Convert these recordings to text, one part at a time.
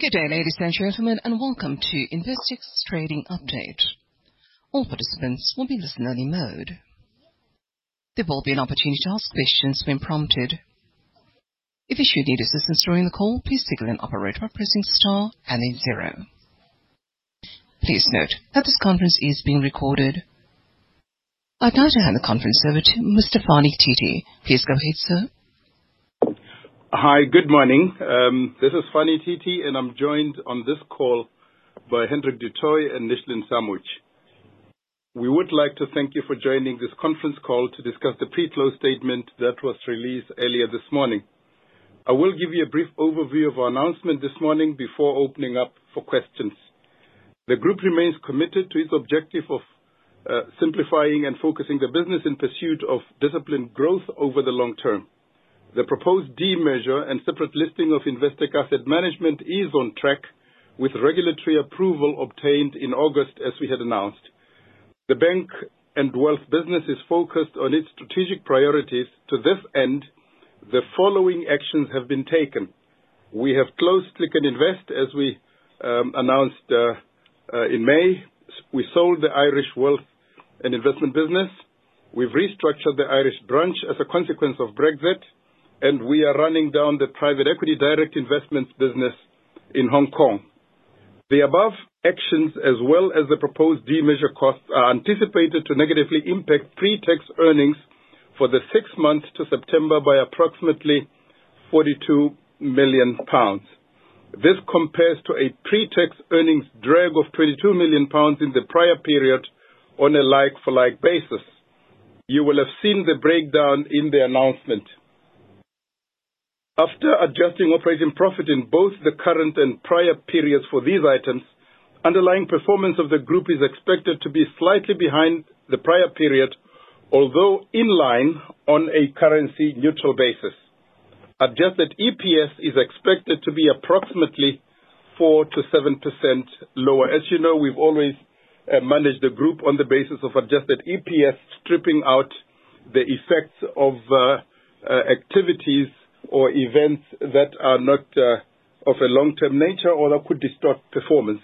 Good day, ladies and gentlemen, and welcome to Investec's trading update. All participants will be in listen-only mode. There will be an opportunity to ask questions when prompted. If you should need assistance during the call, please signal an operator by pressing star and then zero. Please note that this conference is being recorded. I'd now like to hand the conference over to Mr. Fani Titi. Please go ahead, sir. Hi, good morning. Um, This is Fani Titi, and I'm joined on this call by Hendrik du Toit and Nishlan Samujh. We would like to thank you for joining this conference call to discuss the pre-close statement that was released earlier this morning. I will give you a brief overview of our announcement this morning before opening up for questions. The group remains committed to its objective of uh, simplifying and focusing the business in pursuit of disciplined growth over the long term. The proposed demerger and separate listing of Investec Asset Management is on track with regulatory approval obtained in August, as we had announced. The bank and wealth business is focused on its strategic priorities. To this end, the following actions have been taken. We have closed Click & Invest, as we um, announced uh, uh, in May. We sold the Irish wealth and investment business. We've restructured the Irish branch as a consequence of Brexit, and we are running down the private equity direct investments business in Hong Kong. The above actions, as well as the proposed demerger costs, are anticipated to negatively impact pre-tax earnings for the six months to September by approximately 42 million pounds. This compares to a pre-tax earnings drag of 22 million pounds in the prior period on a like-for-like basis. You will have seen the breakdown in the announcement. After adjusting operating profit in both the current and prior periods for these items, underlying performance of the group is expected to be slightly behind the prior period, although in line on a currency neutral basis. Adjusted EPS is expected to be approximately 4%-7% lower. As you know, we've always uh, managed the group on the basis of adjusted EPS, stripping out the effects of uh, uh, activities or events that are not uh, of a long-term nature or that could distort performance.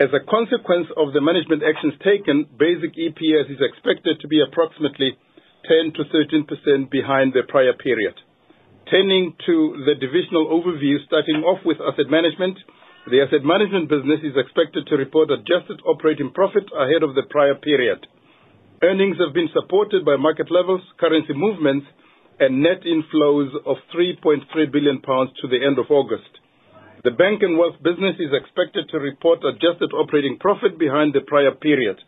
As a consequence of the management actions taken, basic EPS is expected to be approximately 10%-13% behind the prior period. Turning to the divisional overview, starting off with asset management. The asset management business is expected to report adjusted operating profit ahead of the prior period. Earnings have been supported by market levels, currency movements, and net inflows of 3.3 billion pounds to the end of August. The bank and wealth business is expected to report adjusted operating profit behind the prior period.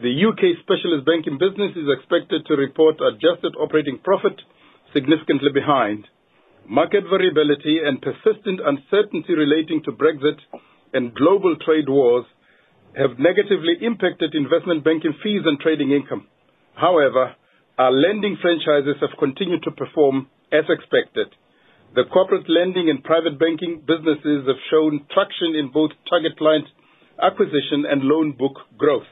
The U.K. specialist banking business is expected to report adjusted operating profit significantly behind. Market variability and persistent uncertainty relating to Brexit and global trade wars have negatively impacted investment banking fees and trading income. However, our lending franchises have continued to perform as expected. The corporate lending and private banking businesses have shown traction in both target client acquisition and loan book growth.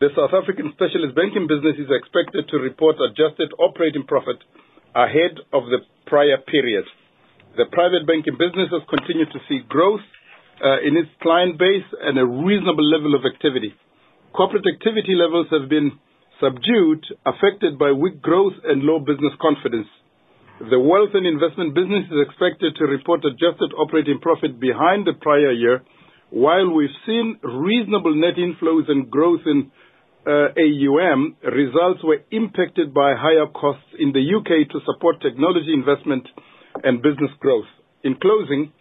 The South African specialist banking business is expected to report adjusted operating profit ahead of the prior period. The private banking business has continued to see growth uh, in its client base and a reasonable level of activity. Corporate activity levels have been subdued, affected by weak growth and low business confidence. The wealth and investment business is expected to report adjusted operating profit behind the prior year. While we've seen reasonable net inflows and growth in uh, AUM, results were impacted by higher costs in the U.K. to support technology investment and business growth. In closing,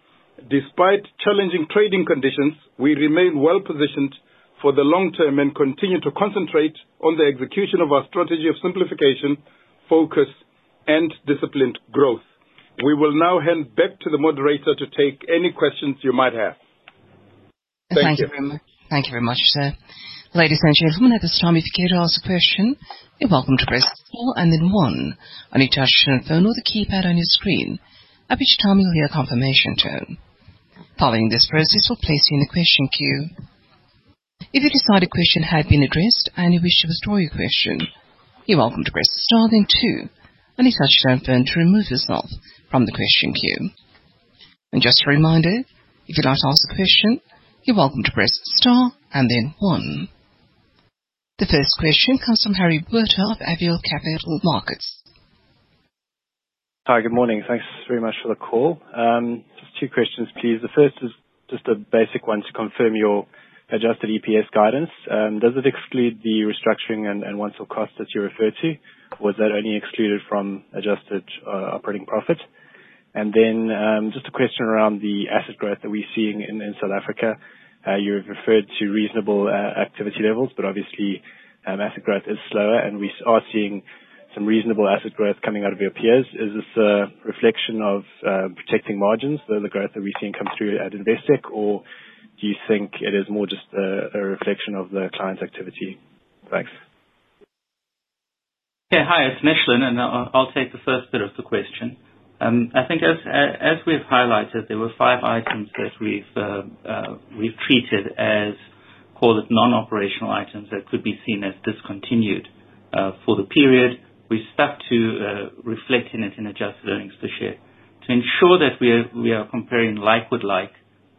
despite challenging trading conditions, we remain well-positioned for the long term and continue to concentrate on the execution of our strategy of simplification, focus, and disciplined growth. We will now hand back to the moderator to take any questions you might have. Thank you. Thank you very much, sir. Ladies and gentlemen, at this time, if you care to ask a question, you're welcome to press star and then one on your touchtone phone or the keypad on your screen, at which time you'll hear a confirmation tone. Following this process, we'll place you in the question queue. If you decide a question had been addressed and you wish to withdraw your question, you're welcome to press star then two on your touchtone phone to remove yourself from the question queue. And just a reminder, If you'd like to ask a question, you're welcome to press star and then one. The first question comes from Harry Botha of Avior Capital Markets. Hi, good morning. Thanks very much for the call. Um, just two questions, please. The first is just a basic one to confirm your adjusted EPS guidance. Um, does it exclude the restructuring and one-off costs that you referred to? Was that only excluded from adjusted uh, operating profit? And then um just a question around the asset growth that we're seeing in South Africa. Uh, you have referred to reasonable uh, activity levels, but obviously, um, asset growth is slower, and we are seeing some reasonable asset growth coming out of your peers. Is this a reflection of protecting margins, the growth that we're seeing come through at Investec, or do you think it is more just a reflection of the client activity? Thanks. Yeah. Hi, it's Nishlan, and I'll take the first bit of the question. Um, I think as as we've highlighted, there were five items that we've uh, uh, we've treated as, call it non-operational items that could be seen as discontinued uh, for the period. We stuck to reflecting it in adjusted earnings per share. To ensure that we are we are comparing like with like,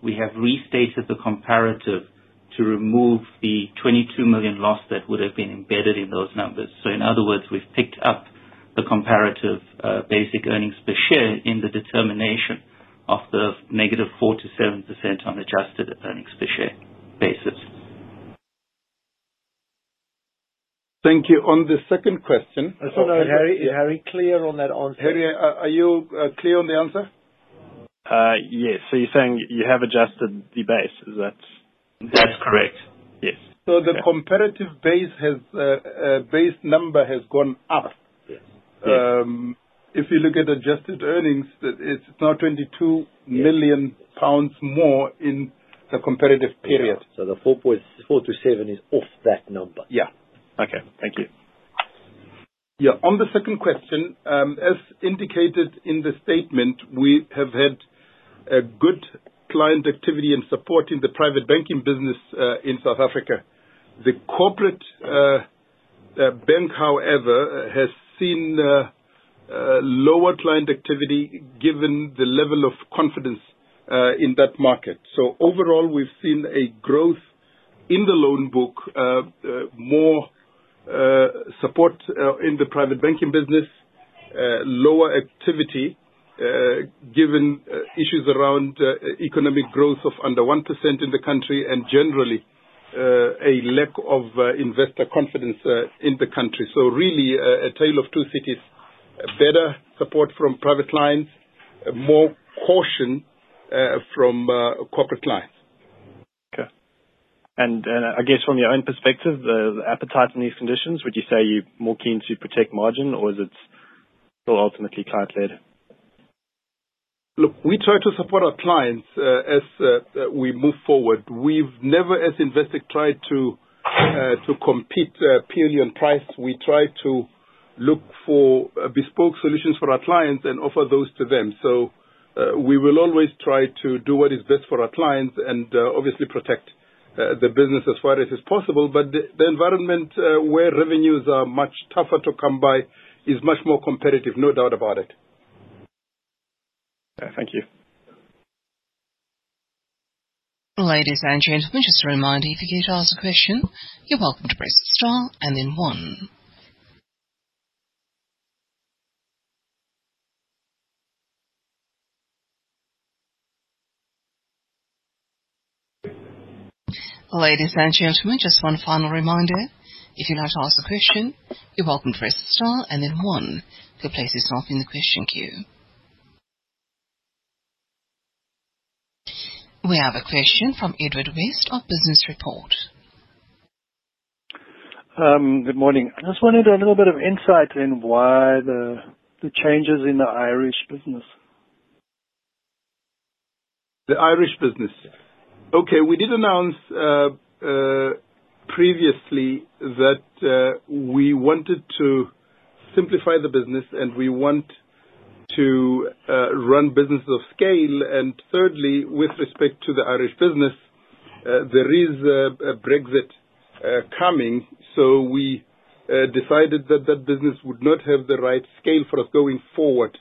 we have restated the comparative to remove the 22 million loss that would have been embedded in those numbers. So in other words, we've picked up the comparative uh, basic earnings per share in the determination of the -4 to 7% on adjusted earnings per share basis. Thank you. On the second question. Oh, Harry, is Harry clear on that answer? Harry, are you uh, clear on the answer? Uh, yes. So you're saying you have adjusted the base, is that? That's correct. Yes. So the comparative uh, uh, base number has gone up. Yes. Um, if you look at adjusted earnings, it's now 22 million pounds more in the comparative period. So the 4.4-7 is off that number. Yeah. Okay. Thank you. Yeah. On the second question, um, as indicated in the statement, we have had a good client activity in supporting the private banking business uh, in South Africa. The corporate uh, uh, bank, however, has seen lower client activity given the level of confidence in that market. So overall, we've seen a growth in the loan book, more support in the private banking business, lower activity Uh, given uh, issues around uh, economic growth of under 1% in the country and generally a lack of investor confidence in the country. So really, a tale of two cities. Better support from private clients, more caution from corporate clients. Okay. And I guess from your own perspective, the appetite in these conditions, would you say you're more keen to protect margin, or is it still ultimately client-led? Look, we try to support our clients uh, as uh, we move forward. We've never, as Investec, tried to uh, to compete purely on price. We try to look for bespoke solutions for our clients and offer those to them. So we will always try to do what is best for our clients and obviously protect the business as far as is possible. But the environment where revenues are much tougher to come by is much more competitive, no doubt about it. Thank you. Ladies and gentlemen, just a reminder, if you'd like to ask a question, you're welcome to press star and then one. Ladies and gentlemen, just one final reminder. If you'd like to ask a question, you're welcome to press star and then one to place yourself in the question queue. We have a question from Edward West of Business Report. Um, good morning. I just wanted a little bit of insight in why the the changes in the Irish business. The Irish business. Okay. We did announce uh, uh, previously that uh, we wanted to simplify the business, and we want to uh, run businesses of scale. And thirdly, with respect to the Irish business, uh, there is a Brexit uh, coming. So we decided that that business would not have the right scale for us going forward.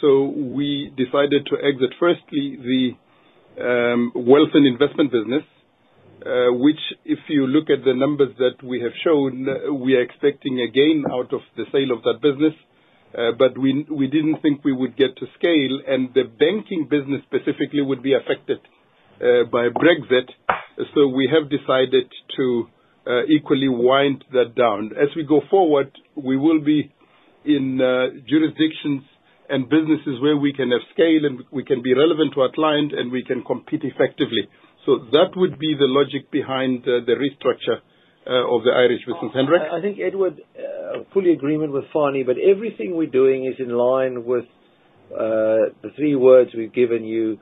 So we decided to exit, firstly, the um, wealth and investment business, which if you look at the numbers that we have shown, we are expecting a gain out of the sale of that business. Uh, but we we didn't think we would get to scale, and the banking business specifically would be affected uh, by Brexit. So we have decided to uh, equally wind that down. As we go forward, we will be in jurisdictions and businesses where we can have scale, and we can be relevant to our client, and we can compete effectively. So that would be the logic behind the restructure Uh, of the Irish business. Hendrik? I think, Edward, uh, fully agreement with Fani, everything we're doing is in line with uh, the three words we've given you: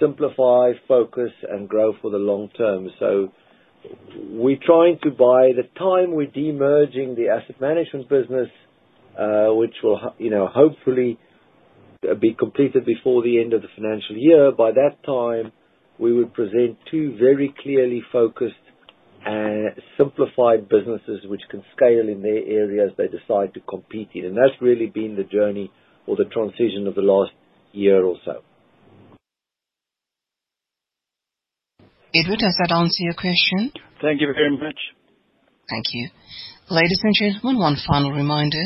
simplify, focus, and grow for the long term. So we're trying to, by the time we're demerging the asset management business, which will you know hopefully be completed before the end of the financial year. By that time, we would present two very clearly focused Uh, simplified businesses which can scale in their areas they decide to compete in. And that's really been the journey or the transition of the last year or so. Edward, does that answer your question? Thank you very much. Thank you. Ladies and gentlemen, one final reminder.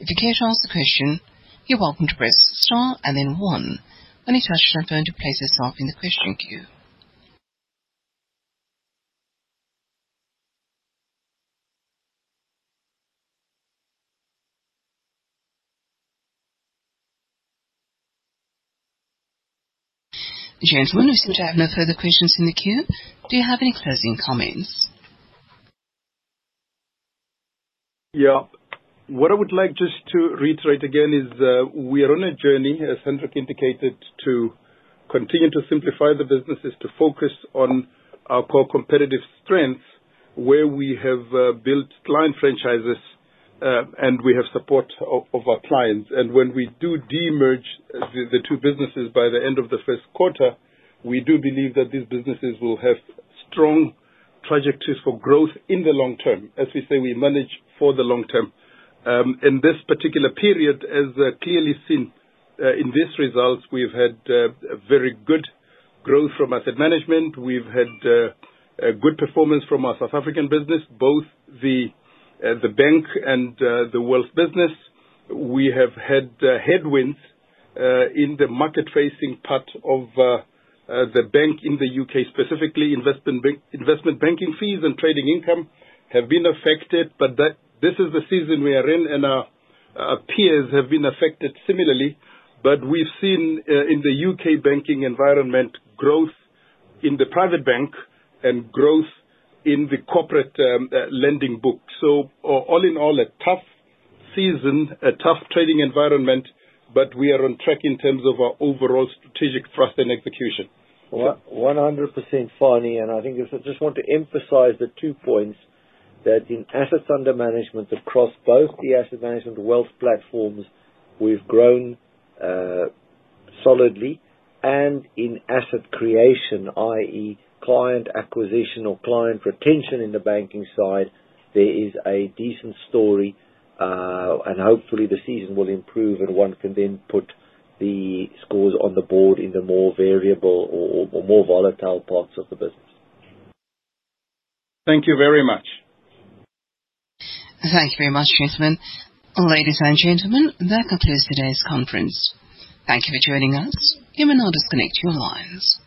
If you care to ask a question, you're welcome to press star and then one on your touch-tone phone to place yourself in the question queue. Gentlemen, we seem to have no further questions in the queue. Do you have any closing comments? Yeah. What I would like just to reiterate again is, uh, we are on a journey, as Hendrik indicated, to continue to simplify the businesses, to focus on our core competitive strengths, where we have uh, built client franchises, Uh, and we have support of our clients. And when we do demerge the two businesses by the end of the first quarter, we do believe that these businesses will have strong trajectories for growth in the long term. As we say, we manage for the long term. Um, in this particular period, as uh, clearly seen uh, in these results, we've had very good growth from asset management. We've had a good performance from our South African business, both the Uh, bank and uh, the wealth business. We have had uh, headwinds in the market-facing part of the bank in the U.K., specifically investment banking fees and trading income have been affected. But this is the season we are in, and our peers have been affected similarly. But we've seen, in the U.K. banking environment, growth in the private bank and growth in the corporate um, uh, lending book. So uh, all in all, a tough season, a tough trading environment, but we are on track in terms of our overall strategic thrust and execution. 100% Fani, and I think I just want to emphasize the two points, that in assets under management across both the asset management wealth platforms, we've grown uh, solidly. And in asset creation, i.e., client acquisition or client retention in the banking side, there is a decent story. Uh, and hopefully the season will improve, and one can then put the scores on the board in the more variable or more volatile parts of the business. Thank you very much. Thank you very much, gentlemen. Ladies and gentlemen, that concludes today's conference. Thank you for joining us. You may now disconnect your lines.